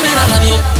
I love you.